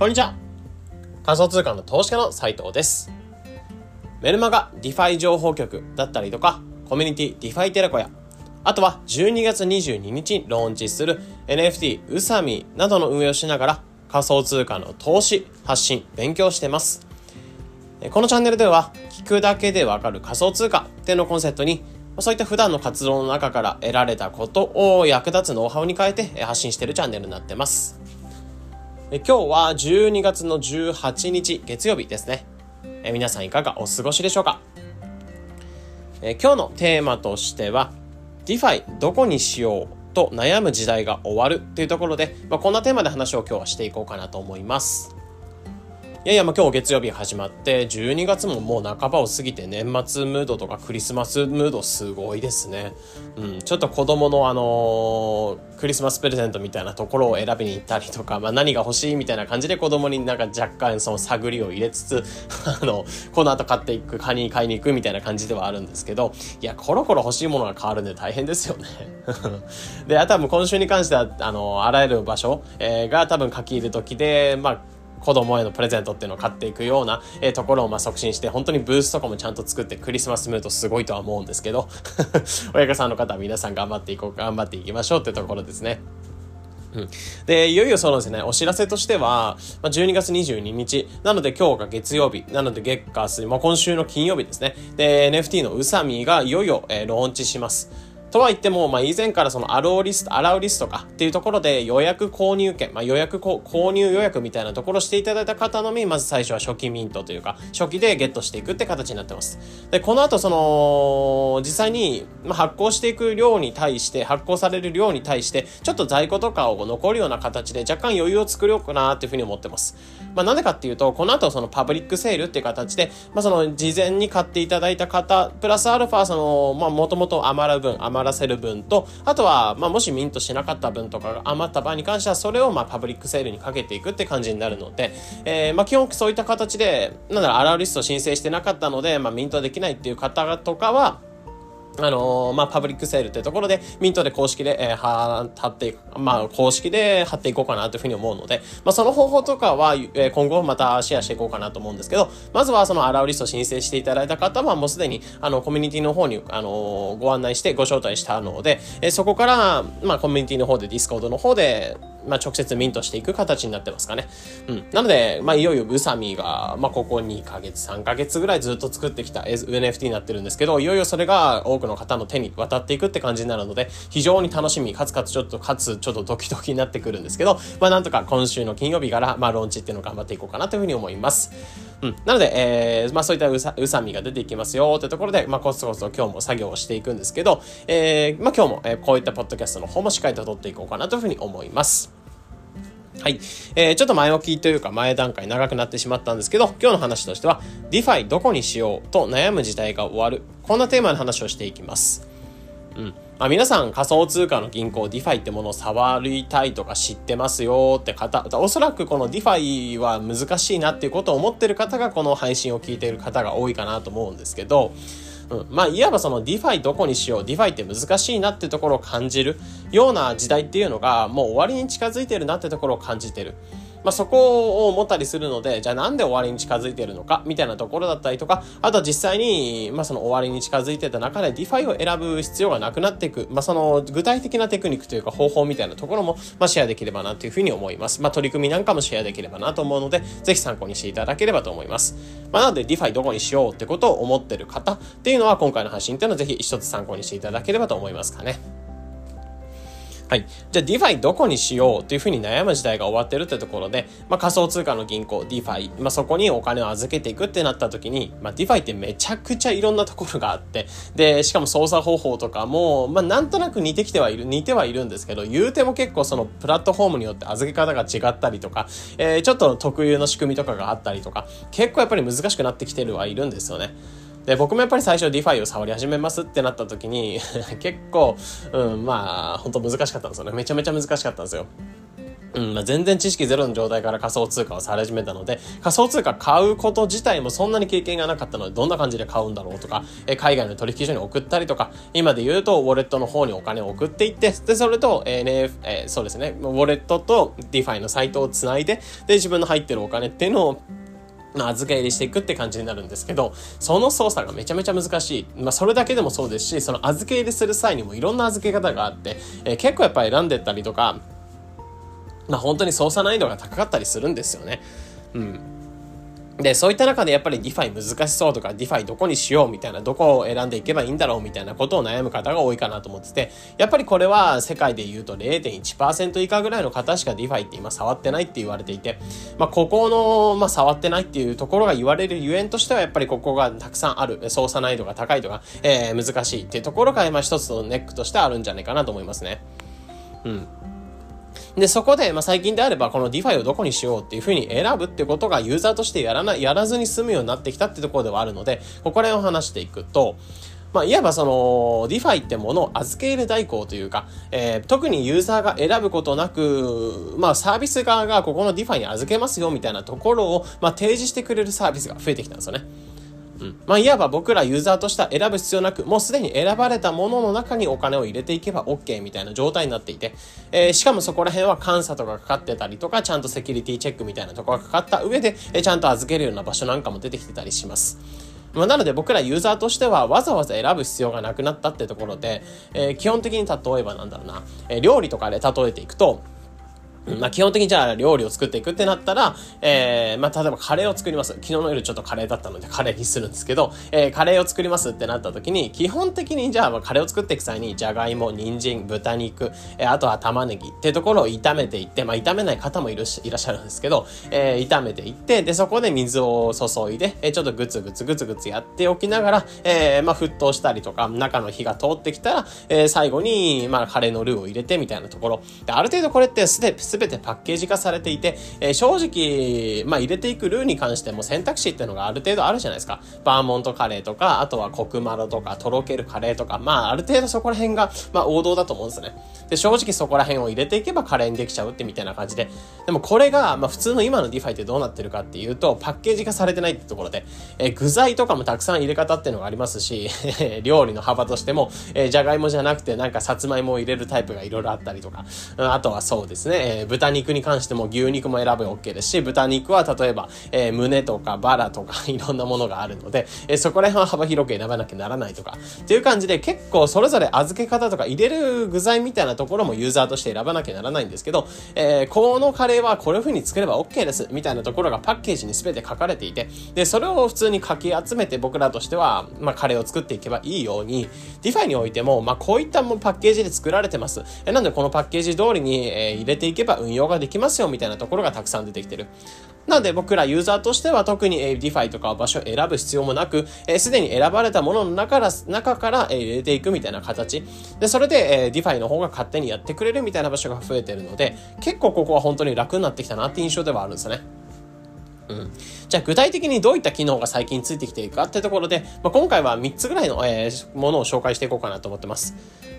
こんにちは。仮想通貨の投資家の斉藤です。メルマガ DeFi 情報局だったりとか、コミュニティ DeFi テレコや、あとは12月22日にローンチする NFT うさみなどの運営をしながら仮想通貨の投資、発信、勉強してます。このチャンネルでは聞くだけでわかる仮想通貨っていうのをコンセプトにそういった普段の活動の中から得られたことを役立つノウハウに変えて発信しているチャンネルになってます。今日は12月の18日月曜日ですね。え皆さんいかがお過ごしでしょうか？え今日のテーマとしては DeFi どこにしようと悩む時代が終わるというところで、まあ、こんなテーマで話を今日はしていこうかなと思います。いやいや、まあ、今日月曜日始まって、12月ももう半ばを過ぎて年末ムードとかクリスマスムードすごいですね。うん、ちょっと子供のあのー、クリスマスプレゼントみたいなところを選びに行ったりとか、まあ、何が欲しいみたいな感じで子供になんか若干その探りを入れつつ、あの、この後買っていく、カニ買いに行くみたいな感じではあるんですけど、いや、コロコロ欲しいものが変わるんで大変ですよね。で、あとは今週に関しては、あの、あらゆる場所、えー、が多分書き入る時で、まあ、子供へのプレゼントっていうのを買っていくような、えー、ところをま促進して、本当にブースとかもちゃんと作ってクリスマスムードすごいとは思うんですけど、親御さんの方は皆さん頑張っていこう、頑張っていきましょうってところですね。うん、で、いよいよそのですね、お知らせとしては、まあ、12月22日、なので今日が月曜日、なので月火水、まあ、今週の金曜日ですね。で、NFT のうさみがいよいよ、えー、ローンチします。とは言っても、まあ、以前からそのアローリスト、アラウリストかっていうところで予約購入券、まあ、予約購入予約みたいなところしていただいた方のみ、まず最初は初期ミントというか、初期でゲットしていくって形になってます。で、この後その、実際に、発行していく量に対して、発行される量に対して、ちょっと在庫とかを残るような形で若干余裕を作ろうかなっていうふうに思ってます。まあ、なんでかっていうと、この後そのパブリックセールっていう形で、まあ、その事前に買っていただいた方、プラスアルファその、まあ、もともと余る分、余らせる分と、あとは、まあ、もしミントしなかった分とかが余った場合に関しては、それをまあパブリックセールにかけていくって感じになるので、えー、まあ基本そういった形で、なんだろう、 allowlist 申請してなかったので、まあミントできないっていう方とかは、あのー、まあ、パブリックセールっていうところで、ミントで公式で、えー、貼っていく、まあ、公式で貼っていこうかなというふうに思うので、まあ、その方法とかは、えー、今後またシェアしていこうかなと思うんですけど、まずはその allowlist 申請していただいた方は、もうすでに、あの、コミュニティの方に、あの、ご案内してご招待したので、え、そこから、まあ、コミュニティの方で、 Discord の方で、まあ、直接ミントしていく形になってますかね。うん。なので、まあ、いよいよ宇佐美が、まあ、ここ2ヶ月、3ヶ月ぐらいずっと作ってきた NFT になってるんですけど、いよいよそれが多くの方の手に渡っていくって感じになるので、非常に楽しみ、かつかつちょっと、かつちょっとドキドキになってくるんですけど、まあ、なんとか今週の金曜日から、まあ、ローンチっていうのを頑張っていこうかなというふうに思います。うん。なので、えー、まあ、そういったうさ、うさみが出ていきますよってところで、まあ、コツコツと今日も作業をしていくんですけど、えー、まあ、今日も、えー、こういったポッドキャストの方もしっかりと撮っていこうかなというふうに思います。はい。えー、ちょっと前置きというか前段階長くなってしまったんですけど、今日の話としては、DeFi どこにしようと悩む時代が終わる。こんなテーマの話をしていきます。うん。まあ、皆さん仮想通貨の銀行 DeFi ってものを触りたいとか知ってますよって方、おそらくこの DeFi は難しいなっていうことを思ってる方がこの配信を聞いている方が多いかなと思うんですけど、うん、まあ、いわばその DeFi どこにしよう、DeFi って難しいなってところを感じるような時代っていうのが、もう終わりに近づいてるなってところを感じてる。まあ、そこを思ったりするので、じゃあなんで終わりに近づいてるのか、みたいなところだったりとか、あとは実際に、まあ、その終わりに近づいてた中で DeFi を選ぶ必要がなくなっていく、まあ、その具体的なテクニックというか方法みたいなところも、まあ、シェアできればなというふうに思います。まあ、取り組みなんかもシェアできればなと思うので、ぜひ参考にしていただければと思います。まあ、なので DeFi どこにしようってことを思ってる方っていうのは今回の発信っていうのはぜひ一つ参考にしていただければと思いますかね。はい。じゃあ DeFi どこにしようというふうに悩む時代が終わってるってところで、まあ、仮想通貨の銀行 DeFi、まあ、そこにお金を預けていくってなった時に、まあ、DeFi ってめちゃくちゃいろんなところがあって、で、しかも操作方法とかも、まあ、なんとなく似てきてはいる、似てはいるんですけど、言うても結構そのプラットフォームによって預け方が違ったりとか、えー、ちょっと特有の仕組みとかがあったりとか、結構やっぱり難しくなってきてるはいるんですよね。で、僕もやっぱり最初 DeFi を触り始めますってなった時に 結構、うん、まあ、本当難しかったんですよね。めちゃめちゃ難しかったんですよ。うんまあ、全然知識ゼロの状態から仮想通貨をされ始めたので、仮想通貨買うこと自体もそんなに経験がなかったので、どんな感じで買うんだろうとか、え海外の取引所に送ったりとか、今で言うと、ウォレットの方にお金を送っていって、で、それと、NF、えー、そうですね、ウォレットと DeFi のサイトをつないで、で、自分の入ってるお金っていうのをまあ、預け入れしていくって感じになるんですけど、その操作がめちゃめちゃ難しい。まあ、それだけでもそうですし、その預け入れする際にもいろんな預け方があって、えー、結構やっぱ選んでったりとか、まあ、本当に操作難易度が高かったりするんですよね。うん。で、そういった中でやっぱり DeFi 難しそうとか DeFi どこにしようみたいな、どこを選んでいけばいいんだろうみたいなことを悩む方が多いかなと思ってて、やっぱりこれは世界で言うと0.1%以下ぐらいの方しか DeFi って今触ってないって言われていて、まあ、ここの、まあ、触ってないっていうところが言われるゆえんとしてはやっぱりここがたくさんある、操作難易度が高いとか、えー、難しいっていうところが、まあ、一つのネックとしてあるんじゃないかなと思いますね。うん。で、そこで、まあ、最近であれば、この DeFi をどこにしようっていうふうに選ぶってことがユーザーとしてやらない、やらずに済むようになってきたってところではあるので、ここら辺を話していくと、まあ、いわばその、DeFi ってものを預け入れ代行というか、えー、特にユーザーが選ぶことなく、まあ、サービス側がここの DeFi に預けますよみたいなところを、まあ、提示してくれるサービスが増えてきたんですよね。うん。まあ、いわば僕らユーザーとしては選ぶ必要なく、もうすでに選ばれたものの中にお金を入れていけば OK みたいな状態になっていて、えー、しかもそこら辺は監査とかかかってたりとか、ちゃんとセキュリティチェックみたいなとこがかかった上で、えー、ちゃんと預けるような場所なんかも出てきてたりします。まあ、なので僕らユーザーとしてはわざわざ選ぶ必要がなくなったってところで、えー、基本的に例えばなんだろうな、えー、料理とかで例えていくと、まあ、基本的にじゃあ料理を作っていくってなったら、えー、まあ、例えばカレーを作ります。昨日の夜ちょっとカレーだったのでカレーにするんですけど、えー、カレーを作りますってなった時に、基本的にじゃあ、カレーを作っていく際に、じゃがいも、人参、豚肉、えー、あとは玉ねぎってところを炒めていって、まあ、炒めない方もいるし、いらっしゃるんですけど、えー、炒めていって、で、そこで水を注いで、えー、ちょっとグツグツグツグツやっておきながら、えー、まあ、沸騰したりとか、中の火が通ってきたら、えー、最後に、まあ、カレーのルーを入れてみたいなところ。で、ある程度これってすべてパッケージ化されていて、えー、正直、まあ、入れていくルーに関しても選択肢っていうのがある程度あるじゃないですか。バーモントカレーとか、あとはコクマロとか、とろけるカレーとか、まあ、ある程度そこら辺が、まあ、王道だと思うんですね。で、正直そこら辺を入れていけばカレーにできちゃうってみたいな感じで。でもこれが、まあ、普通の今の DeFi ってどうなってるかっていうと、パッケージ化されてないってところで、えー、具材とかもたくさん入れ方っていうのがありますし、料理の幅としても、えー、じゃがいもじゃなくてなんかさつまいもを入れるタイプがいろいろあったりとか、あとはそうですね、えー、豚肉に関しても牛肉も選ぶ OK ですし、豚肉は例えば、えー、胸とかバラとか いろんなものがあるので、えー、そこら辺は幅広く選ばなきゃならないとか、っていう感じで結構それぞれ預け方とか入れる具材みたいなところもユーザーとして選ばなきゃならないんですけど、えー、このカレーはこういう風に作れば OK です、みたいなところがパッケージに全て書かれていて、で、それを普通にかき集めて僕らとしては、まあ、カレーを作っていけばいいように、DeFi においても、まあ、こういったもパッケージで作られてます。えなんでこのパッケージ通りに、えー、入れていけばば運用ができますよ、みたいなところがたくさん出てきてる。なので僕らユーザーとしては特に DeFi とか場所を選ぶ必要もなく、すでに選ばれたものの中から中から入れていくみたいな形。で、それで DeFi の方が勝手にやってくれるみたいな場所が増えてるので、結構ここは本当に楽になってきたなって印象ではあるんですよね。うん。じゃあ具体的にどういった機能が最近ついてきているかってところで、まあ、今回は3つぐらいの、えー、ものを紹介していこうかなと思ってます。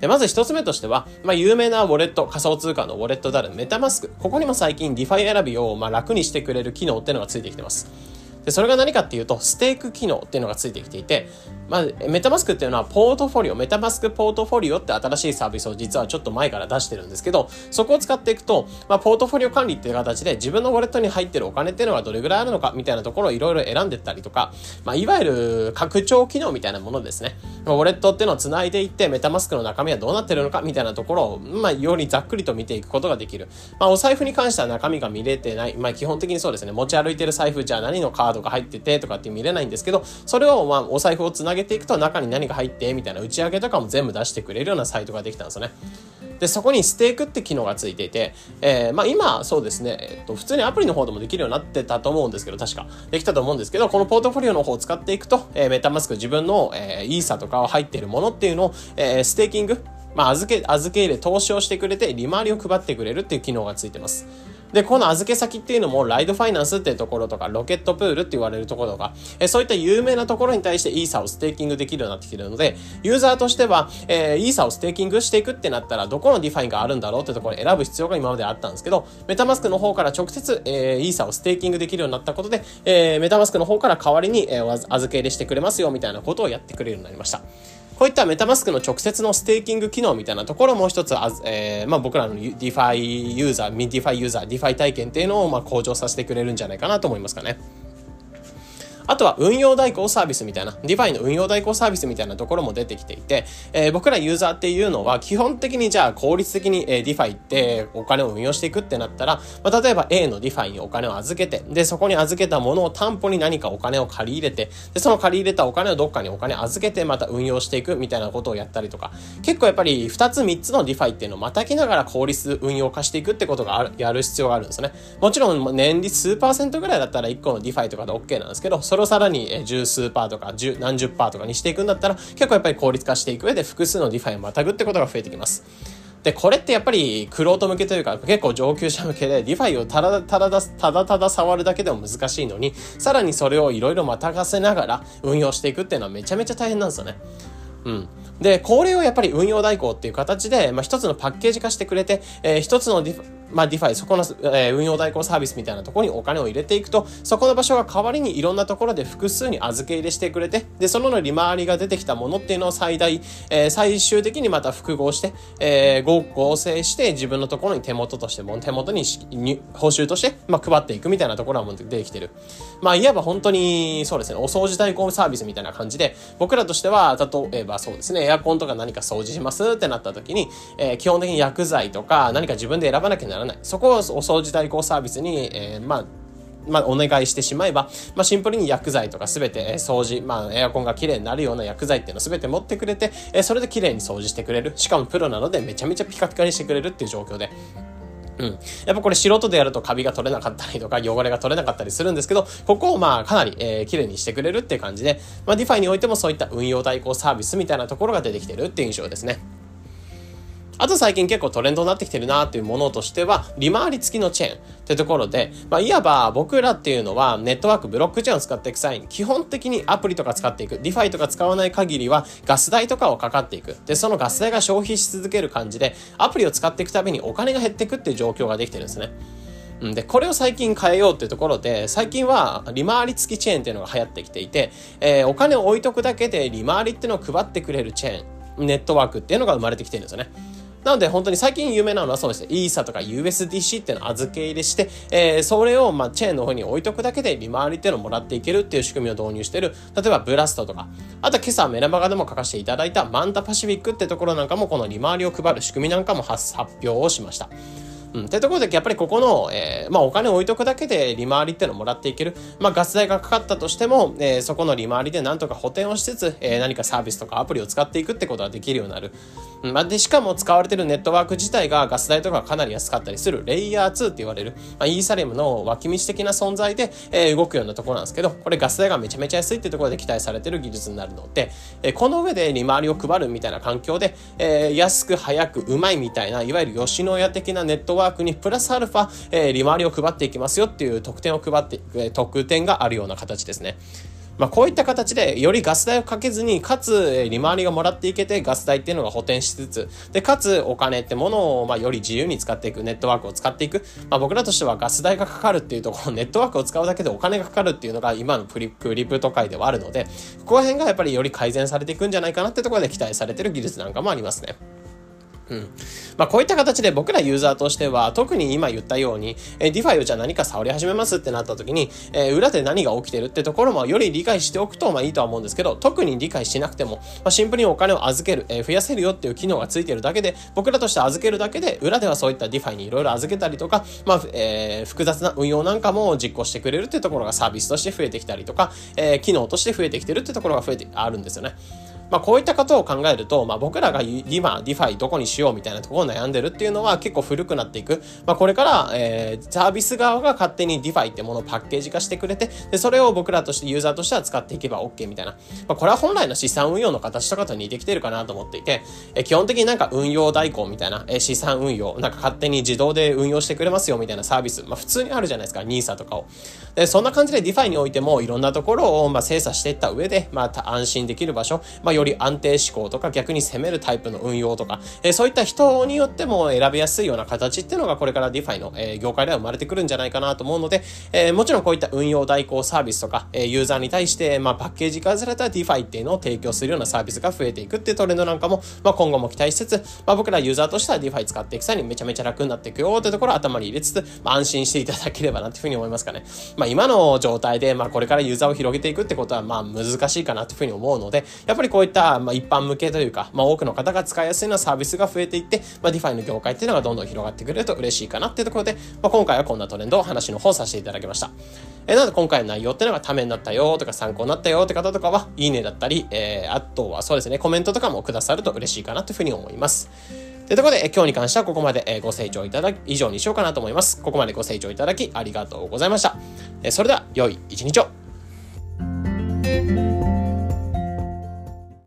でまず1つ目としては、まあ、有名なウォレット、仮想通貨のウォレットであるメタマスク。ここにも最近 DeFi 選びを、まあ、楽にしてくれる機能っていうのがついてきてます。で、それが何かっていうと、ステーク機能っていうのがついてきていて、まあ、メタマスクっていうのはポートフォリオ、メタマスクポートフォリオって新しいサービスを実はちょっと前から出してるんですけど、そこを使っていくと、まあ、ポートフォリオ管理っていう形で自分のウォレットに入ってるお金っていうのがどれぐらいあるのかみたいなところをいろいろ選んでったりとか、まあ、いわゆる拡張機能みたいなものですね。ウォレットっていうのを繋いでいって、メタマスクの中身はどうなってるのかみたいなところを、まあ、よりざっくりと見ていくことができる。まあ、お財布に関しては中身が見れてない。まあ、基本的にそうですね。持ち歩いてる財布じゃあ何のカードが入っててとかって見れないんですけど、それをまあ、お財布を繋げていくと中に何が入ってみたいな打ち上げとかも全部出してくれるようなサイトができたんですよね。で、そこにステークって機能がついていて、えー、まあ今、そうですね、えっと、普通にアプリの方でもできるようになってたと思うんですけど、確か。できたと思うんですけど、このポートフォリオの方を使っていくと、えー、メタマスク自分の、えー、イーサとかを入っているものっていうのを、えー、ステーキング、まあ預け、預け入れ、投資をしてくれて、利回りを配ってくれるっていう機能がついてます。で、この預け先っていうのも、 Lido Finance っていうところとか、 Rocket Pool って言われるところとか、えそういった有名なところに対してイーサをステーキングできるようになってきてるので、ユーザーとしては、えー、イーサをステーキングしていくってなったら、どこの DeFi があるんだろうってところを選ぶ必要が今まであったんですけど、 MetaMask の方から直接、えー、イーサをステーキングできるようになったことで、えー、 MetaMask の方から代わりに、えー、預け入れしてくれますよみたいなことをやってくれるようになりました。こういった MetaMask の直接のステーキング機能みたいなところも一つあ、えー、まあ、僕らの DeFi ユーザー、ミ DeFi ユーザー、DeFi 体験っていうのをま向上させてくれるんじゃないかなと思いますかね。あとは運用代行サービスみたいな、 DeFi の運用代行サービスみたいなところも出てきていて、えー、僕らユーザーっていうのは基本的にじゃあ効率的に、えー、 DeFi ってお金を運用していくってなったら、まあ、例えば A のディファイにお金を預けて、で、そこに預けたものを担保に何かお金を借り入れて、で、その借り入れたお金をどっかにお金預けてまた運用していくみたいなことをやったりとか、結構やっぱり2つ3つの DeFi っていうのをまたぎながら効率運用化していくってことがある、やる必要があるんですね。もちろん年利数パーセントぐらいだったら1個の DeFi とかで OK なんですけど、それをさらに、十数パーとか十何十パーとかにしていくんだったら結構やっぱり効率化していく上で複数の DeFi をまたぐってことが増えてきます。で、これってやっぱり、クロート向けというか、結構上級者向けで、 DeFi をただただ、ただただ触るだけでも難しいのに、さらにそれをいろいろまたがせながら運用していくっていうのはめちゃめちゃ大変なんですよね。うん。で、これをやっぱり運用代行っていう形で、まあ、一つのパッケージ化してくれて、えー、一つのディフまあ、 DeFi、そこの、えー、運用代行サービスみたいなところにお金を入れていくと、そこの場所が代わりにいろんなところで複数に預け入れしてくれて、で、そのの利回りが出てきたものっていうのを最大、えー、最終的にまた複合して、えー、合成して自分のところに手元としても、手元に報酬として、まあ、配っていくみたいなところはもう出てきてる。まあ、いわば本当に、そうですね、お掃除代行サービスみたいな感じで、僕らとしては、例えばそうですね、エアコンとか何か掃除しますってなった時に、えー、基本的に薬剤とか何か自分で選ばなきゃならない。そこをお掃除代行サービスに、えー、まあ、まあ、お願いしてしまえば、まあ、シンプルに薬剤とかすべて掃除、まあ、エアコンが綺麗になるような薬剤っていうのをすべて持ってくれて、えそれで綺麗に掃除してくれる。しかもプロなのでめちゃめちゃピカピカにしてくれるっていう状況で。うん。やっぱこれ素人でやるとカビが取れなかったりとか汚れが取れなかったりするんですけど、ここをまあかなり、えー、綺麗にしてくれるっていう感じで、まあ DeFi においてもそういった運用代行サービスみたいなところが出てきてるっていう印象ですね。あと最近結構トレンドになってきてるなっていうものとしては、利回り付きのチェーンってところで、まあ、いわば僕らっていうのはネットワーク、ブロックチェーンを使っていく際に、基本的にアプリとか使っていく、 DeFi とか使わない限りはガス代とかをかかっていく。で、そのガス代が消費し続ける感じで、アプリを使っていくたびにお金が減っていくっていう状況ができてるんですね。で、これを最近変えようっていうところで、最近は利回り付きチェーンっていうのが流行ってきていて、えー、お金を置いとくだけで利回りっていうのを配ってくれるチェーン、ネットワークっていうのが生まれてきてるんですよね。なので本当に最近有名なのはそうですね、イーサとか USDC っていうのを預け入れして、えー、それをまあチェーンの方に置いとくだけで利回りっていうのをもらっていけるっていう仕組みを導入してる、例えばブラストとか、あと今朝メラマガでも書かせていただいたマンタパシフィックってところなんかもこの利回りを配る仕組みなんかも発表をしました。うん。ってところで、やっぱりここの、えー、まあお金置いとくだけで利回りってのをもらっていける。まあガス代がかかったとしても、えー、そこの利回りでなんとか補填をしつつ、えー、何かサービスとかアプリを使っていくってことができるようになる。うん、まあで、しかも使われてるネットワーク自体がガス代とかかなり安かったりする、レイヤー2って言われる、まあ、イーサレムの脇道的な存在で、えー、動くようなところなんですけど、これガス代がめちゃめちゃ安いってところで期待されてる技術になるので、えー、この上で利回りを配るみたいな環境で、えー、安く早くうまいみたいな、いわゆる吉野家的なネットワークワークにプラスアルファ、えー、利回りを配っていきますよっていう特典を配っていく、特典があるような形ですね。まあ、こういった形で、よりガス代をかけずに、かつ、利回りがもらっていけて、ガス代っていうのが補填しつつ、で、かつ、お金ってものを、まあ、より自由に使っていく、ネットワークを使っていく。まあ、僕らとしてはガス代がかかるっていうところ、ネットワークを使うだけでお金がかかるっていうのが、今のプリクリプト界ではあるので、ここら辺がやっぱりより改善されていくんじゃないかなってところで期待されてる技術なんかもありますね。うん。まあ、こういった形で僕らユーザーとしては、特に今言ったように、えー、DeFi をじゃあ何か触り始めますってなった時に、えー、裏で何が起きてるってところもより理解しておくと、まあいいとは思うんですけど、特に理解しなくても、まあ、シンプルにお金を預ける、えー、増やせるよっていう機能がついてるだけで、僕らとして預けるだけで、裏ではそういった DeFi にいろいろ預けたりとか、まあ、えー、複雑な運用なんかも実行してくれるってところがサービスとして増えてきたりとか、えー、機能として増えてきてるってところが増えて、あるんですよね。まあ、こういったことを考えると、まあ、僕らが今、 DeFi どこにしようみたいなところを悩んでるっていうのは結構古くなっていく。まあ、これから、えー、サービス側が勝手に DeFi ってものをパッケージ化してくれて、で、それを僕らとしてユーザーとしては使っていけば OK みたいな。まあ、これは本来の資産運用の形とかと似てきてるかなと思っていて、えー、基本的になんか運用代行みたいな、えー、資産運用、なんか勝手に自動で運用してくれますよみたいなサービス、まあ、普通にあるじゃないですか、NISA とかを。で、そんな感じで DeFi においてもいろんなところを、まあ、精査していった上で、まあ、安心できる場所、まあ、より安定志向とか逆に攻めるタイプの運用とか、え、そういった人によっても選びやすいような形っていうのがこれから DeFi の、え、業界では生まれてくるんじゃないかなと思うので、え、もちろんこういった運用代行サービスとか、え、ユーザーに対して、まあ、パッケージ化された DeFi っていうのを提供するようなサービスが増えていくっていうトレンドなんかも、まあ、今後も期待しつつ、まあ、僕らユーザーとしては DeFi 使っていく際にめちゃめちゃ楽になっていくよってところを頭に入れつつ、まあ、安心していただければなというふうに思いますかね。まあ、今の状態で、まあ、これからユーザーを広げていくってことは、まあ、難しいかなというふうに思うので、やっぱりこうういった、まあ、一般向けというか、まあ、多くの方が使いやすいようなサービスが増えていって、まあ、 DeFi の業界っていうのがどんどん広がってくれると嬉しいかなっていうところで、まあ、今回はこんなトレンドを話の方させていただきました。えなので今回の内容っていうのがためになったよとか参考になったよって方とかは、いいねだったり、えー、あとはそうですね、コメントとかもくださると嬉しいかなというふうに思います。というところで、今日に関してはここまでご清聴いただき、以上にしようかなと思います。ここまでご清聴いただきありがとうございました。それでは、良い一日を。